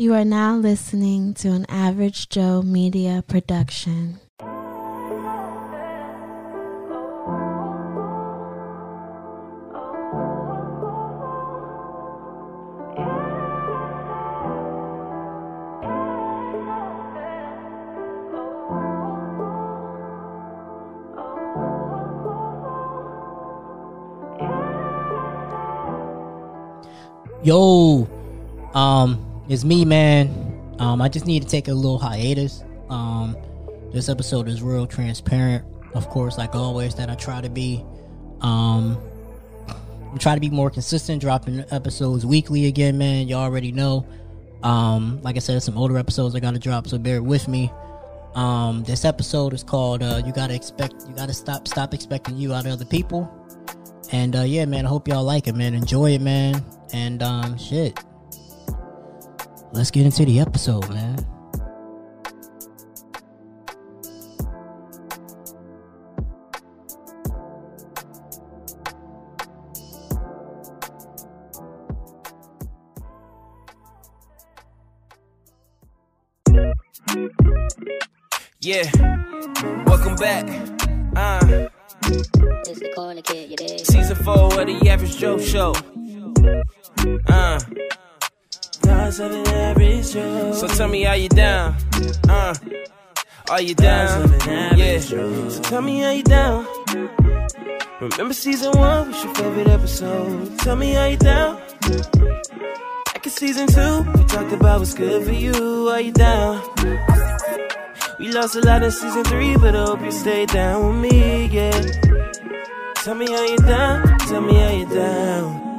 You are now listening to an Average Joe Media production. Yo, um, it's me, man. Um, I just need to take a little hiatus. Um, this episode is real transparent, of course, like always that I try to be. Um, I'm trying to be more consistent, dropping episodes weekly again, man. You already know. Um, like I said, some older episodes I gotta drop, so bear with me. Um, this episode is called uh, "You Gotta Expect." You gotta stop stop expecting you out of other people. And uh, yeah, man, I hope y'all like it, man. Enjoy it, man. And um, shit. Let's get into the episode, man. Yeah, welcome back. Uh, It's the corner kid, you dig? season four of the Average Joe Show. Uh, so tell me how you down. Uh, are you down? Yeah. So tell me how you down. Remember season one was your favorite episode. Tell me how you down. Back in season two, we talked about what's good for you. Are you down? We lost a lot in season three, but I hope you stay down with me, yeah. Tell me how you down, tell me how you down.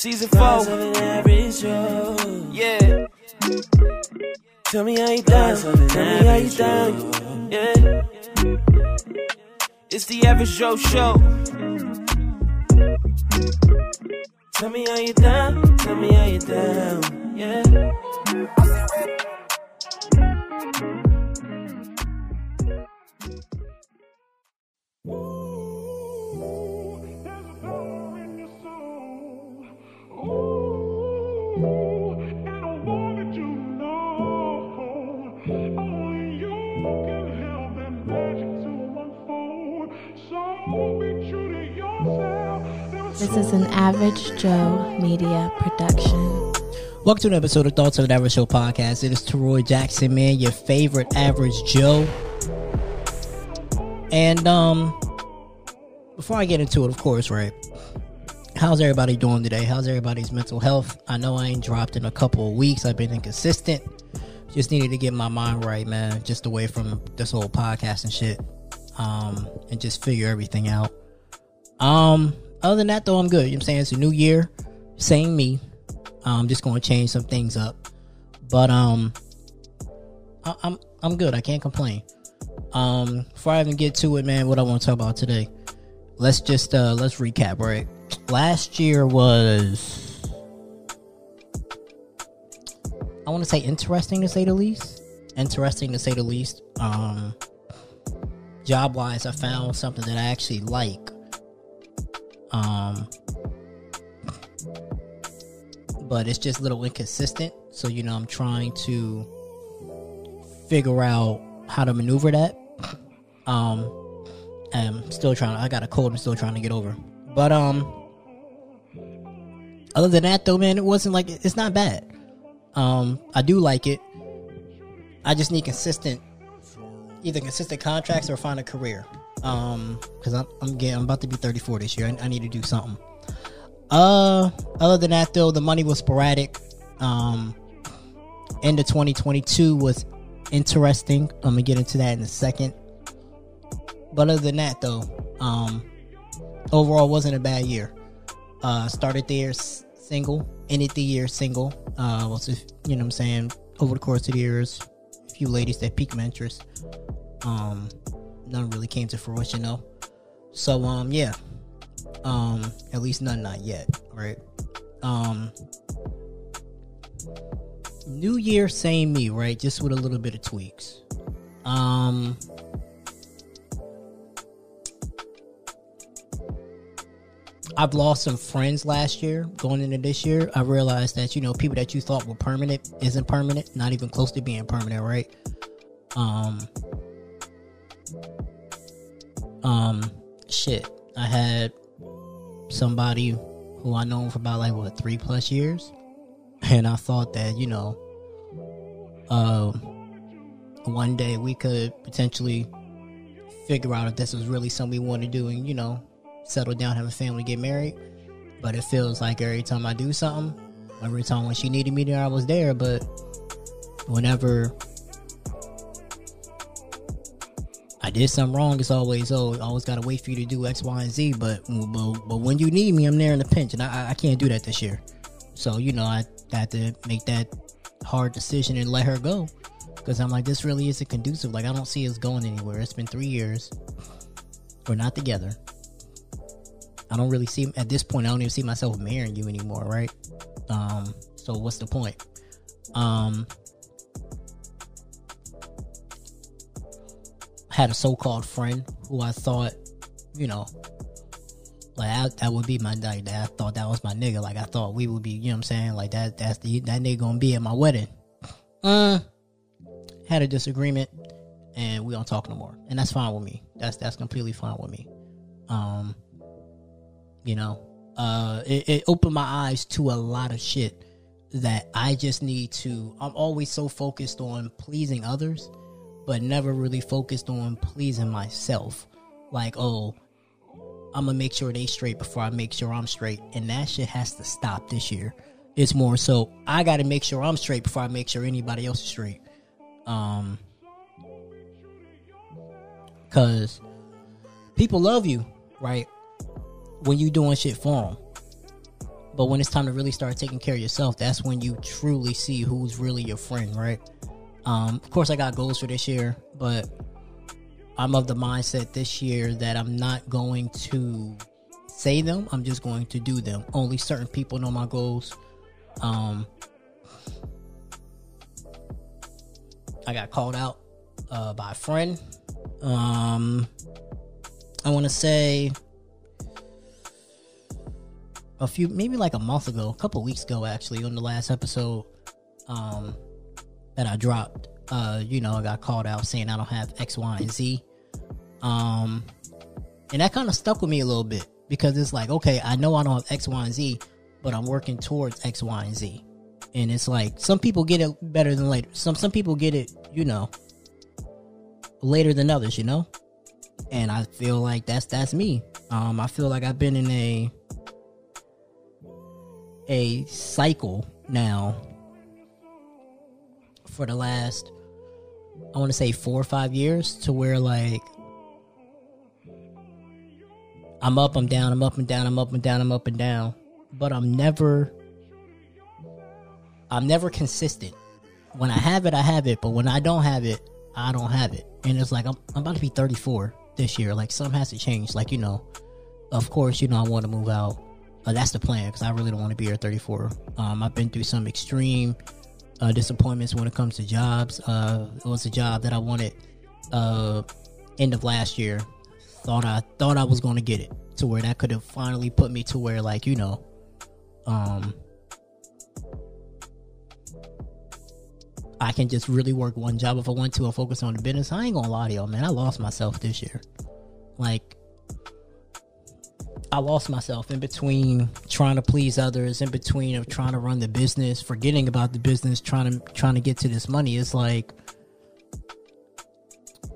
Season four, yeah. Tell me how you down, tell me how you down, yeah. It's the average Joe show. Tell me how you down, tell me how you down, yeah. This is an Average Joe Media production. Welcome to an episode of Thoughts of an Average Joe podcast. It is Teroy Jackson, man, your favorite average Joe. And um before I get into it, of course, right? How's everybody doing today? How's everybody's mental health? I know I ain't dropped in a couple of weeks. I've been inconsistent. Just needed to get my mind right, man. Just away from this whole podcast and shit. Um, and just figure everything out. Um, other than that though, I'm good. You know I'm saying? It's a new year. Same me. I'm just gonna change some things up. But um I, I'm I'm good. I can't complain. Um before I even get to it, man, what I want to talk about today. Let's just uh let's recap, right? Last year was I want to say interesting to say the least. Interesting to say the least. Um job wise, I found something that I actually like. Um but it's just a little inconsistent. So, you know, I'm trying to figure out how to maneuver that. Um, I'm still trying. I got a cold. I'm still trying to get over. But um, other than that, though, man, it wasn't like it's not bad. Um, I do like it. I just need consistent, either consistent contracts or find a career. Um, because I'm I'm getting I'm about to be 34 this year. I, I need to do something. Uh, other than that though, the money was sporadic. Um, end of 2022 was interesting. I'm gonna get into that in a second. But other than that though, um, overall wasn't a bad year. Uh, started the year s- single, ended the year single. Uh, was you know what I'm saying over the course of the years, a few ladies that piqued my interest. Um, none really came to fruition though. So um, yeah, um, at least none not yet, right? Um, New Year, same me, right? Just with a little bit of tweaks. Um, I've lost some friends last year going into this year. I realized that you know people that you thought were permanent isn't permanent, not even close to being permanent, right? Um, um, shit. I had somebody who I known for about like what three plus years, and I thought that you know, um, one day we could potentially figure out if this was really something we want to do, and you know, settle down, have a family, get married. But it feels like every time I do something, every time when she needed me there, I was there. But whenever I did something wrong, it's always oh, I always gotta wait for you to do X, Y, and Z. But but, but when you need me, I'm there in the pinch, and I I can't do that this year. So you know I had to make that hard decision and let her go because I'm like this really isn't conducive. Like I don't see us going anywhere. It's been three years. We're not together. I don't really see at this point. I don't even see myself marrying you anymore, right? Um, so what's the point? Um, had a so-called friend who I thought, you know, like I, that would be my like that. I thought that was my nigga. Like I thought we would be, you know what I'm saying? Like that that's the that nigga gonna be at my wedding. Uh had a disagreement and we don't talk no more. And that's fine with me. That's that's completely fine with me. Um you know, uh, it, it opened my eyes to a lot of shit that I just need to. I'm always so focused on pleasing others, but never really focused on pleasing myself. Like, oh, I'm gonna make sure they straight before I make sure I'm straight, and that shit has to stop this year. It's more so I got to make sure I'm straight before I make sure anybody else is straight. Um, cause people love you, right? when you doing shit for them. But when it's time to really start taking care of yourself, that's when you truly see who's really your friend, right? Um, of course, I got goals for this year, but I'm of the mindset this year that I'm not going to say them. I'm just going to do them. Only certain people know my goals. Um, I got called out uh, by a friend. Um, I want to say a few maybe like a month ago, a couple weeks ago actually, on the last episode um that I dropped. Uh, you know, I got called out saying I don't have X, Y, and Z. Um and that kind of stuck with me a little bit because it's like, okay, I know I don't have X, Y, and Z, but I'm working towards X, Y, and Z. And it's like some people get it better than later. Some some people get it, you know, later than others, you know? And I feel like that's that's me. Um I feel like I've been in a a cycle now for the last I want to say 4 or 5 years to where like I'm up, I'm down, I'm up and down, I'm up and down, I'm up and down, but I'm never I'm never consistent. When I have it, I have it, but when I don't have it, I don't have it. And it's like I'm, I'm about to be 34 this year. Like something has to change. Like you know, of course, you know I want to move out that's the plan because I really don't want to be here 34. Um, I've been through some extreme uh, disappointments when it comes to jobs. Uh, it was a job that I wanted uh, end of last year. Thought I thought I was going to get it to where that could have finally put me to where like you know, um, I can just really work one job if I want to and focus on the business. I ain't gonna lie to y'all, man. I lost myself this year. Like I lost myself in between trying to please others, in between of trying to run the business, forgetting about the business, trying to trying to get to this money. It's like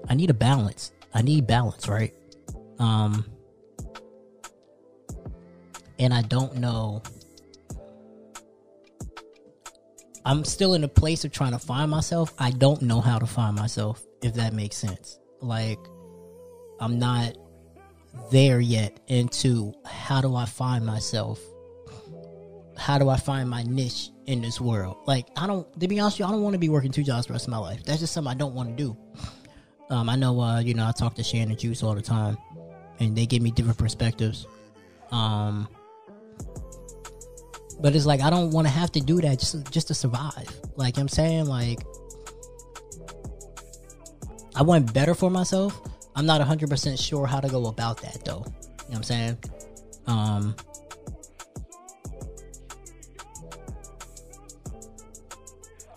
I need a balance. I need balance, right? Um and I don't know I'm still in a place of trying to find myself. I don't know how to find myself, if that makes sense. Like I'm not there yet into how do I find myself? How do I find my niche in this world? Like, I don't, to be honest with you, I don't want to be working two jobs the rest of my life. That's just something I don't want to do. Um, I know, uh, you know, I talk to Shannon Juice all the time, and they give me different perspectives. Um, but it's like I don't want to have to do that just just to survive. Like I'm saying, like I want better for myself, I'm not 100% sure how to go about that though. You know what I'm saying? Um,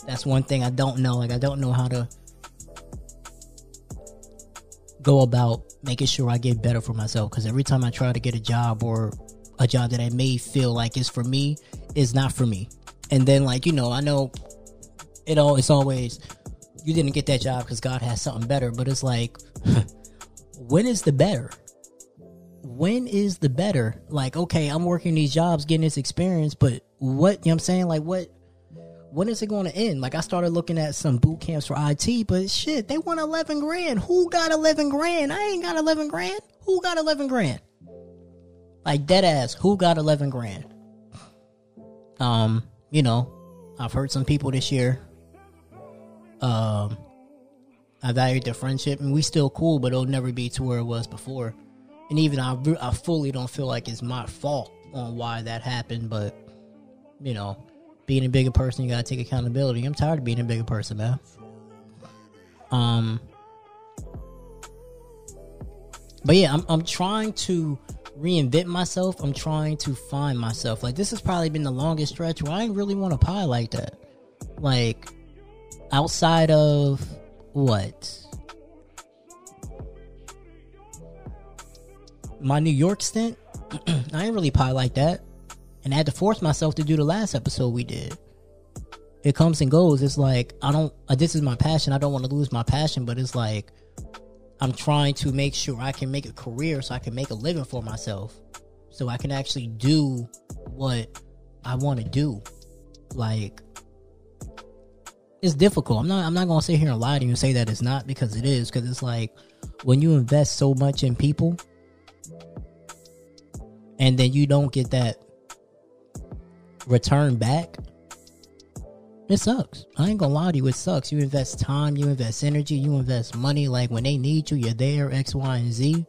that's one thing I don't know. Like, I don't know how to go about making sure I get better for myself. Because every time I try to get a job or a job that I may feel like is for me, is not for me. And then, like, you know, I know it all, it's always, you didn't get that job because God has something better. But it's like, when is the better? When is the better? Like, okay, I'm working these jobs, getting this experience, but what you know what I'm saying? Like what when is it going to end? Like I started looking at some boot camps for IT, but shit, they want eleven grand. Who got eleven grand? I ain't got eleven grand. Who got eleven grand? Like dead ass, who got eleven grand? Um, you know, I've heard some people this year. Um, I valued their friendship, and we still cool, but it'll never be to where it was before. And even I, I fully don't feel like it's my fault on why that happened, but you know, being a bigger person, you gotta take accountability. I'm tired of being a bigger person, man. Um, but yeah, I'm I'm trying to reinvent myself. I'm trying to find myself. Like this has probably been the longest stretch where I ain't really want to pie like that. Like outside of what my New York stint, I ain't really pie like that and I had to force myself to do the last episode we did. It comes and goes. It's like I don't. Uh, this is my passion. I don't want to lose my passion, but it's like I'm trying to make sure I can make a career, so I can make a living for myself, so I can actually do what I want to do. Like it's difficult. I'm not. I'm not gonna sit here and lie to you and say that it's not because it is. Because it's like when you invest so much in people, and then you don't get that return back, it sucks. I ain't gonna lie to you, it sucks. You invest time, you invest energy, you invest money. Like when they need you, you're there, X, Y, and Z.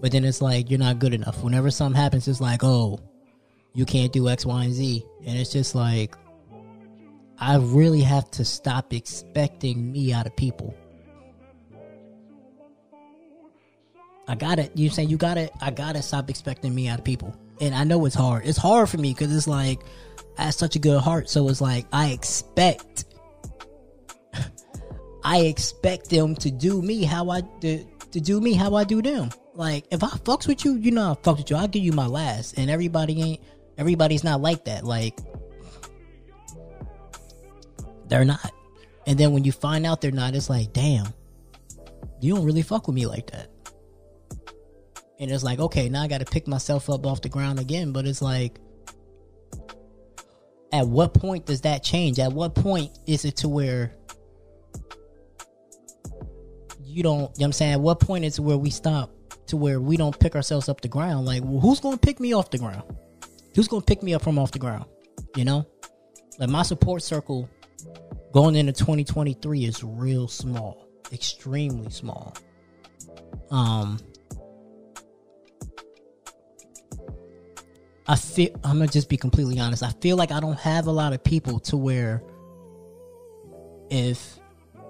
But then it's like you're not good enough. Whenever something happens, it's like, oh, you can't do X, Y, and Z. And it's just like I really have to stop expecting me out of people. I got it. you saying you gotta, I gotta stop expecting me out of people and I know it's hard. It's hard for me because it's like I have such a good heart, so it's like I expect, I expect them to do me how I to, to do me how I do them. Like if I fucks with you, you know I fucks with you. I'll give you my last, and everybody ain't. Everybody's not like that. Like they're not. And then when you find out they're not, it's like, damn, you don't really fuck with me like that. And it's like okay now i gotta pick myself up off the ground again. But it's like at what point does that change? At what point is it to where you don't you know what i'm saying? At what point is it where we stop to where we don't pick ourselves up the ground? Like well, who's gonna pick me off the ground? Who's gonna pick me up from off the ground? You know? Like my support circle going into 2023 is real small extremely small um I feel I'm gonna just be completely honest. I feel like I don't have a lot of people to where if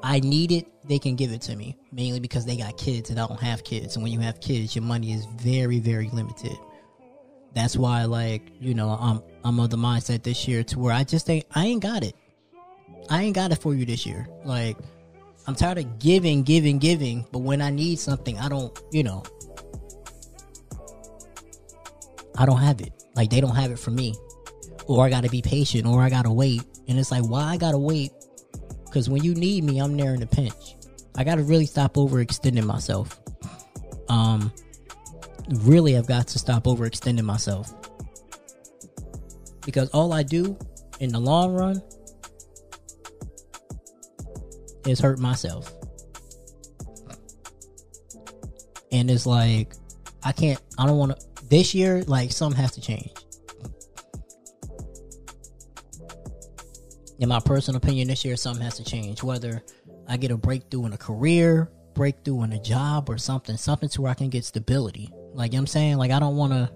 I need it, they can give it to me. Mainly because they got kids and I don't have kids. And when you have kids, your money is very, very limited. That's why, like, you know, I'm I'm of the mindset this year to where I just ain't I ain't got it. I ain't got it for you this year. Like, I'm tired of giving, giving, giving, but when I need something, I don't, you know, I don't have it. Like they don't have it for me. Or I gotta be patient or I gotta wait. And it's like, why I gotta wait? Because when you need me, I'm there in a pinch. I gotta really stop overextending myself. Um, really, I've got to stop overextending myself. Because all I do in the long run is hurt myself. And it's like, I can't, I don't want to, this year, like something has to change. In my personal opinion, this year something has to change. Whether I get a breakthrough in a career, breakthrough in a job, or something, something to where I can get stability. Like you know I'm saying, like I don't want to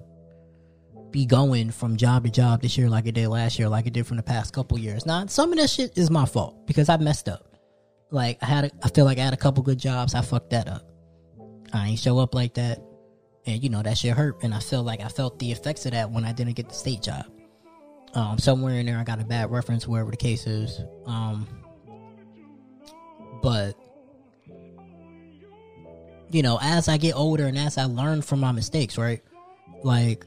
be going from job to job this year like it did last year, like it did from the past couple years. Now, some of that shit is my fault because I messed up. Like I had, a, I feel like I had a couple good jobs. I fucked that up. I ain't show up like that and you know that shit hurt and i felt like i felt the effects of that when i didn't get the state job Um, somewhere in there, I got a bad reference, wherever the case is. Um, but you know, as I get older and as I learn from my mistakes, right? Like,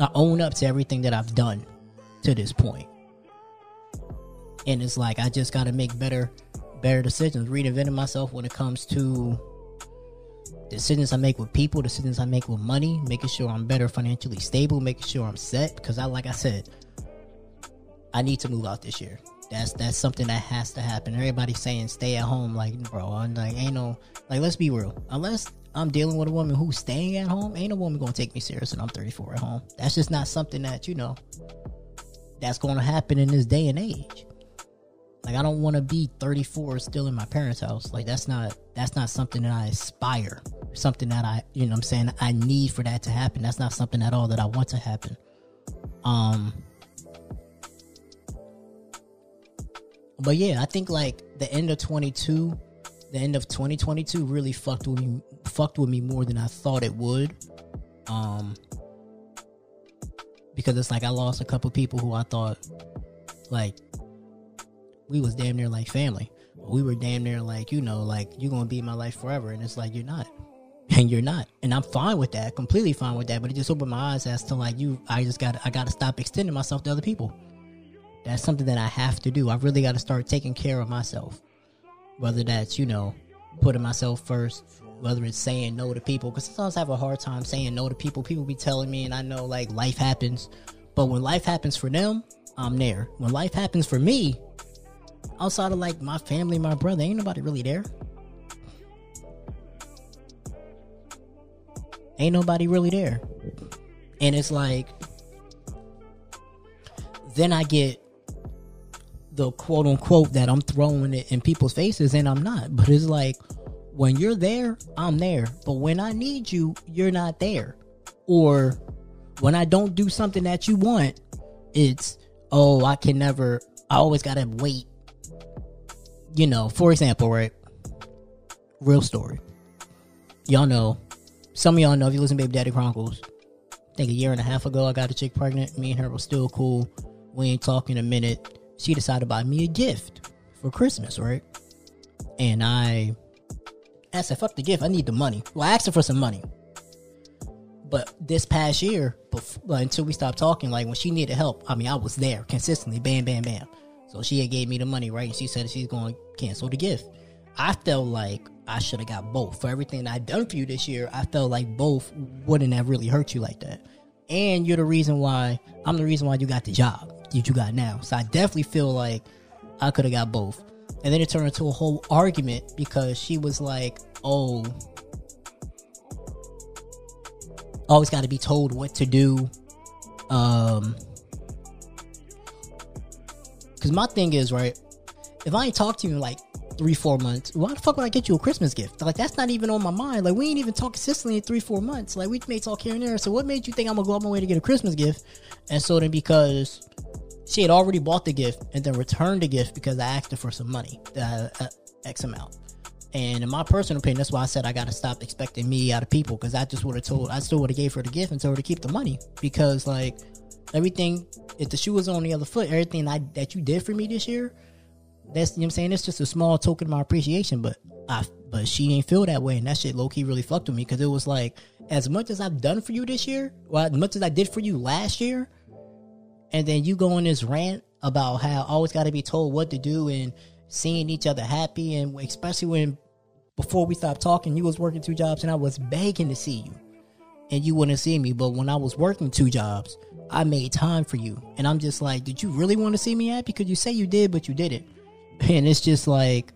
I own up to everything that I've done to this point. And it's like I just got to make better, better decisions, reinventing myself when it comes to decisions I make with people, decisions I make with money, making sure I'm better financially stable, making sure I'm set. Because I, like I said, I need to move out this year. That's that's something that has to happen. Everybody's saying stay at home, like bro. I'm like ain't no like let's be real. Unless I'm dealing with a woman who's staying at home, ain't a woman gonna take me serious and I'm 34 at home. That's just not something that you know that's gonna happen in this day and age. Like I don't want to be 34 still in my parents' house. Like that's not that's not something that I aspire. Something that I you know I'm saying I need for that to happen. That's not something at all that I want to happen. Um But yeah, I think like the end of 22, the end of 2022 really fucked with me fucked with me more than I thought it would. Um because it's like I lost a couple people who I thought like we was damn near like family. We were damn near like, you know, like you're gonna be in my life forever and it's like you're not. And you're not. And I'm fine with that, completely fine with that. But it just opened my eyes as to like you I just got I gotta stop extending myself to other people. That's something that I have to do. I really got to start taking care of myself. Whether that's, you know, putting myself first, whether it's saying no to people, because sometimes I have a hard time saying no to people. People be telling me, and I know like life happens. But when life happens for them, I'm there. When life happens for me, outside of like my family, my brother, ain't nobody really there. Ain't nobody really there. And it's like, then I get the quote unquote that I'm throwing it in people's faces and I'm not. But it's like when you're there, I'm there. But when I need you, you're not there. Or when I don't do something that you want, it's oh, I can never I always gotta wait. You know, for example, right? Real story. Y'all know. Some of y'all know if you listen to Baby Daddy Chronicles. I think a year and a half ago I got a chick pregnant. Me and her were still cool. We ain't talking a minute she decided to buy me a gift for Christmas, right? And I asked her, fuck the gift, I need the money. Well, I asked her for some money. But this past year, before, until we stopped talking, like when she needed help, I mean, I was there consistently, bam, bam, bam. So she had gave me the money, right? And she said she's going to cancel the gift. I felt like I should have got both for everything I'd done for you this year. I felt like both wouldn't have really hurt you like that. And you're the reason why I'm the reason why you got the job that you got now. So I definitely feel like I could have got both. And then it turned into a whole argument because she was like, oh, always got to be told what to do. Um, because my thing is, right, if I ain't talked to you in like three, four months, why the fuck would I get you a Christmas gift? Like, that's not even on my mind. Like, we ain't even talked consistently in three, four months. Like, we may talk here and there. So, what made you think I'm gonna go out my way to get a Christmas gift? And so then, because she had already bought the gift and then returned the gift because I asked her for some money, uh, uh, X amount. And in my personal opinion, that's why I said I got to stop expecting me out of people because I just would have told, I still would have gave her the gift and told her to keep the money because like everything, if the shoe was on the other foot, everything I, that you did for me this year, that's you know what I'm saying. It's just a small token of my appreciation, but I, but she ain't feel that way, and that shit low key really fucked with me because it was like as much as I've done for you this year, well, as much as I did for you last year, and then you go on this rant about how I always got to be told what to do and seeing each other happy and especially when before we stopped talking you was working two jobs and i was begging to see you and you wouldn't see me but when i was working two jobs i made time for you and i'm just like did you really want to see me happy because you say you did but you didn't and it's just like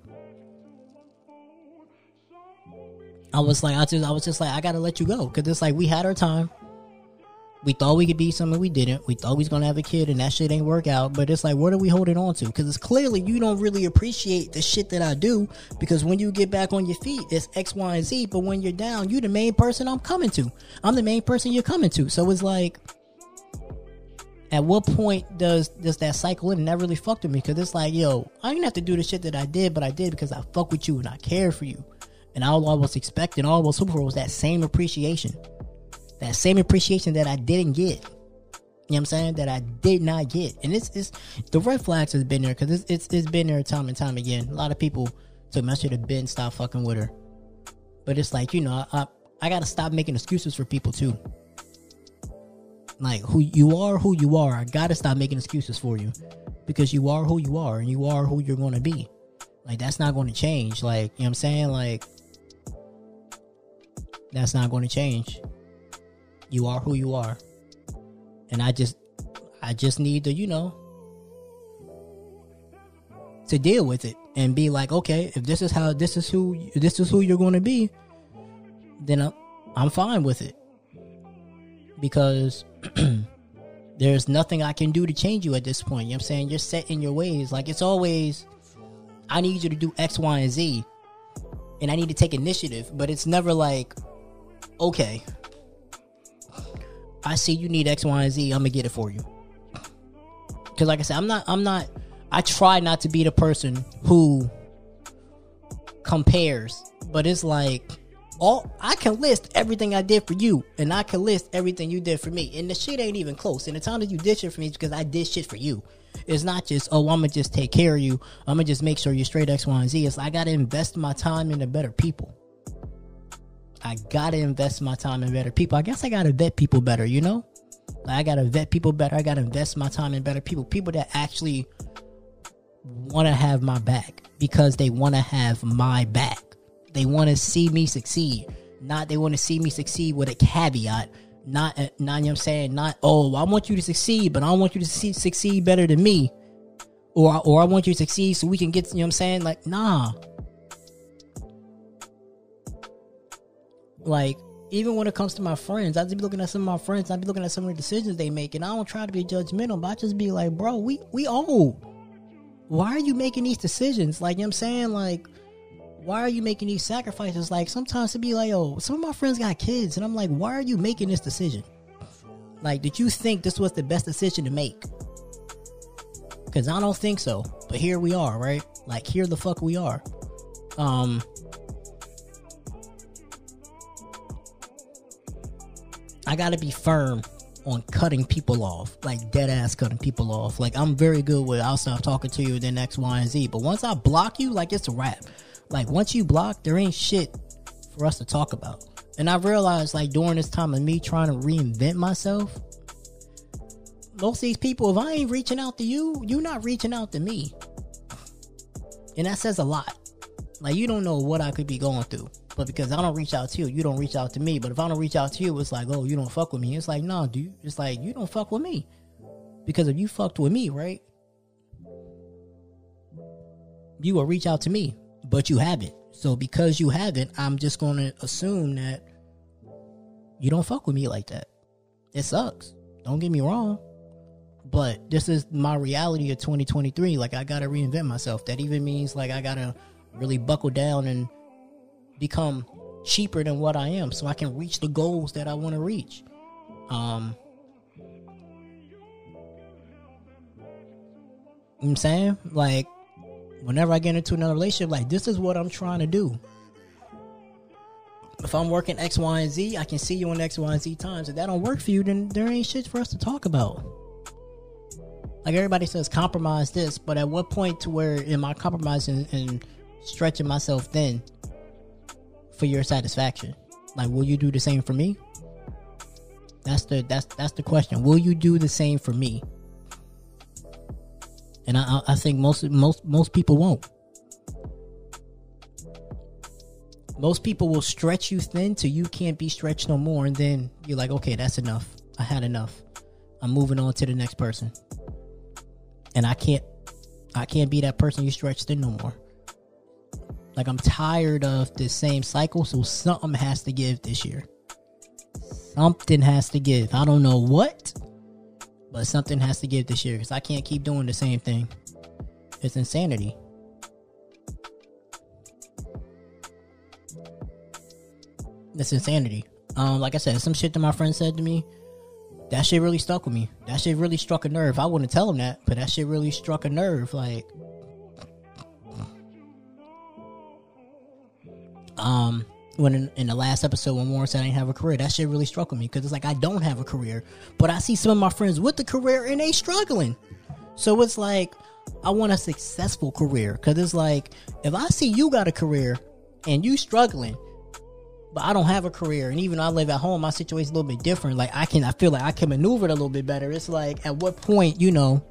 i was like i just i was just like i gotta let you go because it's like we had our time we thought we could be something we didn't. We thought we was gonna have a kid and that shit ain't work out. But it's like, what are we holding on to? Because it's clearly you don't really appreciate the shit that I do. Because when you get back on your feet, it's X, Y, and Z. But when you're down, you're the main person I'm coming to. I'm the main person you're coming to. So it's like, at what point does does that cycle in? And that really fucked with me because it's like, yo, I didn't have to do the shit that I did, but I did because I fuck with you and I care for you. And all I was expecting, all I was hoping for was that same appreciation that same appreciation that I didn't get. You know what I'm saying? That I did not get. And it's, it's the red flags has been there because it's, it's, it's been there time and time again. A lot of people took I should have been stop fucking with her. But it's like, you know, I, I, I got to stop making excuses for people too. Like, who you are, who you are. I got to stop making excuses for you because you are who you are and you are who you're to be. Like, that's not going to change. Like, you know what I'm saying? Like, that's not going to change. You are who you are. And I just, I just need to, you know, to deal with it and be like, okay, if this is how this is who this is who you're going to be, then I'm, I'm fine with it because there's nothing I can do to change you at this point. You know what I'm saying? You're set in your ways. Like it's always, I need you to do X, Y, and Z, and I need to take initiative. But it's never like, okay, I see you need X, Y, and Z. I'm gonna get it for you. Because like I said, I'm not. I'm not. I try not to be the person who compares, but it's like all I can list everything I did for you, and I can list everything you did for me, and the shit ain't even close. And the time that you did shit for me is because I did shit for you. It's not just oh I'm gonna just take care of you. I'm gonna just make sure you're straight X, Y, and Z. It's like I gotta invest my time into better people. I gotta invest my time in better people. I guess I gotta vet people better. You know, like I gotta vet people better. I gotta invest my time in better people. People that actually want to have my back because they want to have my back. They want to see me succeed. Not they want to see me succeed with a caveat. Not, uh, not you know what I'm saying. Not oh, I want you to succeed, but I want you to see, succeed better than me, or or I want you to succeed so we can get. You know what I'm saying? Like nah. Like even when it comes to my friends, I just be looking at some of my friends. I'd be looking at some of the decisions they make, and I don't try to be judgmental, but I just be like, bro, we we old. Why are you making these decisions? Like you know what I'm saying, like why are you making these sacrifices? Like sometimes to be like, oh, some of my friends got kids, and I'm like, why are you making this decision? Like, did you think this was the best decision to make? Because I don't think so. But here we are, right? Like here the fuck we are. Um. I gotta be firm on cutting people off, like dead ass cutting people off. Like I'm very good with I'll stop talking to you, then X, Y, and Z. But once I block you, like it's a wrap. Like once you block, there ain't shit for us to talk about. And I realized like during this time of me trying to reinvent myself, most of these people, if I ain't reaching out to you, you're not reaching out to me. And that says a lot. Like you don't know what I could be going through. But because I don't reach out to you, you don't reach out to me. But if I don't reach out to you, it's like, oh, you don't fuck with me. It's like, no, dude. It's like you don't fuck with me. Because if you fucked with me, right? You will reach out to me. But you haven't. So because you haven't, I'm just gonna assume that you don't fuck with me like that. It sucks. Don't get me wrong. But this is my reality of 2023. Like I gotta reinvent myself. That even means like I gotta really buckle down and become cheaper than what I am so I can reach the goals that I want to reach. Um you know I'm saying? Like whenever I get into another relationship, like this is what I'm trying to do. If I'm working X, Y, and Z, I can see you on X, Y, and Z times. If that don't work for you, then there ain't shit for us to talk about. Like everybody says, compromise this, but at what point to where am I compromising and stretching myself thin for your satisfaction? Like, will you do the same for me? That's the that's that's the question. Will you do the same for me? And I I think most most most people won't. Most people will stretch you thin till you can't be stretched no more, and then you're like, okay, that's enough. I had enough. I'm moving on to the next person. And I can't I can't be that person you stretched thin no more. Like I'm tired of this same cycle, so something has to give this year. Something has to give. I don't know what, but something has to give this year because I can't keep doing the same thing. It's insanity. It's insanity. Um, like I said, some shit that my friend said to me, that shit really stuck with me. That shit really struck a nerve. I wouldn't tell him that, but that shit really struck a nerve. Like, um, when in, in the last episode when Warren said I didn't have a career, that shit really struck with me because it's like I don't have a career, but I see some of my friends with a career and they struggling. So it's like I want a successful career because it's like if I see you got a career and you struggling, but I don't have a career, and even I live at home, my situation's a little bit different. Like I can, I feel like I can maneuver it a little bit better. It's like at what point, you know,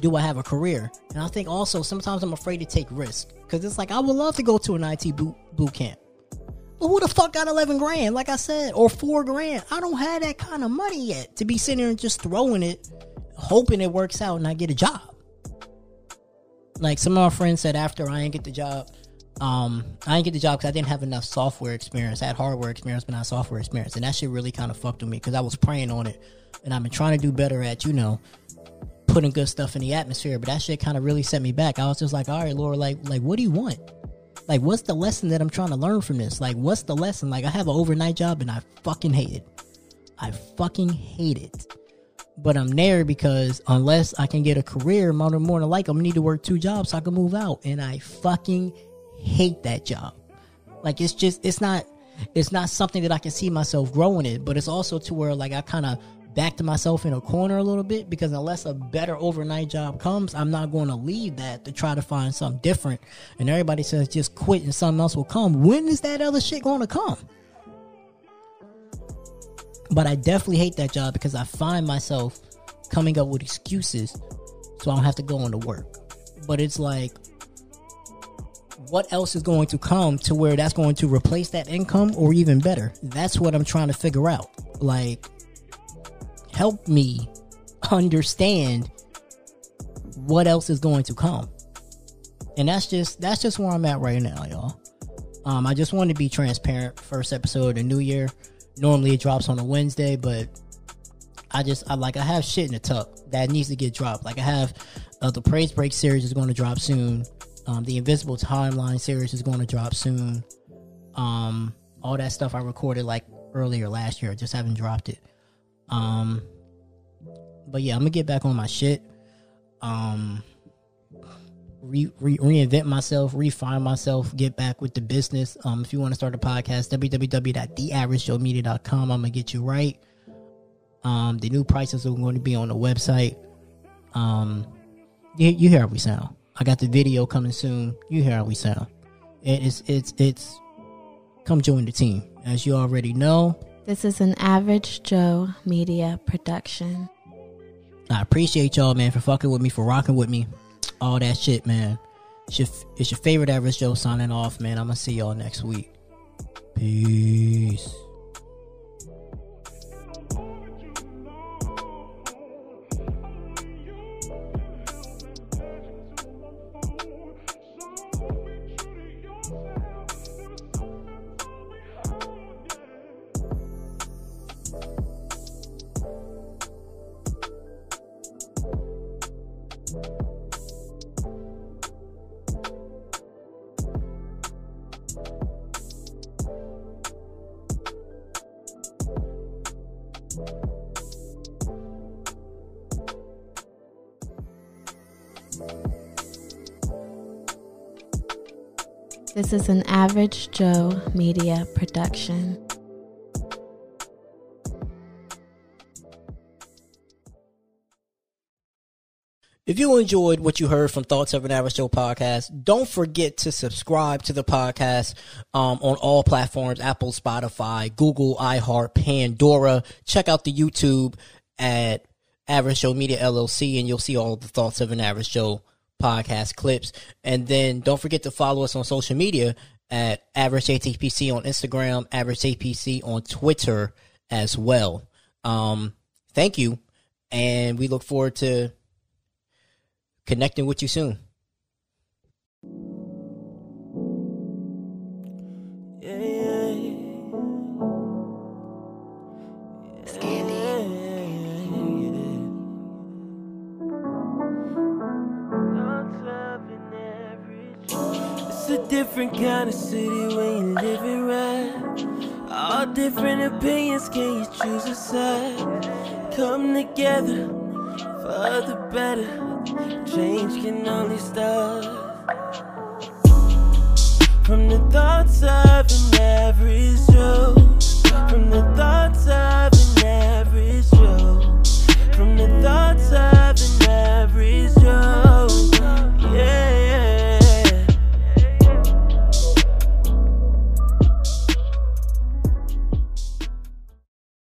do I have a career? And I think also sometimes I'm afraid to take risks because it's like I would love to go to an IT boot boot camp. Who the fuck got 11 grand, like I said, or four grand? I don't have that kind of money yet to be sitting there and just throwing it, hoping it works out and I get a job. Like some of my friends said after I didn't get the job, um, I didn't get the job because I didn't have enough software experience. I had hardware experience, but not software experience. And that shit really kind of fucked with me because I was praying on it. And I've been trying to do better at, you know, putting good stuff in the atmosphere. But that shit kind of really set me back. I was just like, all right, Lord, like, like, what do you want? Like, what's the lesson that I'm trying to learn from this? Like, what's the lesson? Like, I have an overnight job and I fucking hate it. I fucking hate it. But I'm there because unless I can get a career, more than more than like I'm gonna need to work two jobs so I can move out. And I fucking hate that job. Like it's just it's not it's not something that I can see myself growing in, but it's also to where like I kind of backed myself in a corner a little bit because unless a better overnight job comes, I'm not going to leave that to try to find something different. And everybody says just quit and something else will come. When is that other shit going to come? But I definitely hate that job because I find myself coming up with excuses so I don't have to go into work. But it's like, what else is going to come to where that's going to replace that income or even better? That's what I'm trying to figure out. Like, help me understand what else is going to come. And that's just that's just where I'm at right now, y'all. Um, I just wanted to be transparent. First episode of the new year. Normally it drops on a Wednesday, but I just I like I have shit in the tuck that needs to get dropped. Like I have uh, the Praise Break series is going to drop soon. Um, the Invisible Timeline series is going to drop soon. Um, all that stuff I recorded like earlier last year, just haven't dropped it. Um, but yeah, I'm gonna get back on my shit. Um, re, re, reinvent myself, refine myself, get back with the business. Um, if you want to start a podcast, www.theaveragejoemedia.com. I'm gonna get you right. Um, the new prices are going to be on the website. Um, you, you hear how we sound. I got the video coming soon. You hear how we sound. It is it's it's come join the team. As you already know, This is an Average Joe media production. I appreciate y'all, man, for fucking with me, for rocking with me. All that shit, man. It's your, it's your favorite average Joe signing off, man. I'm gonna see y'all next week. Peace. This is an Average Joe media production. If you enjoyed what you heard from Thoughts of an Average Joe podcast, don't forget to subscribe to the podcast um, on all platforms Apple, Spotify, Google, iHeart, Pandora. Check out the YouTube at Average Joe Media LLC, and you'll see all the Thoughts of an Average Joe podcast clips. And then don't forget to follow us on social media at Average ATPC on Instagram, Average APC on Twitter as well. Um, thank you, and we look forward to connecting with you soon. different kind of city when you live it right. All different opinions, can you choose a side? Come together for the better. Change can only start from the thoughts of an average Joe, from the thoughts of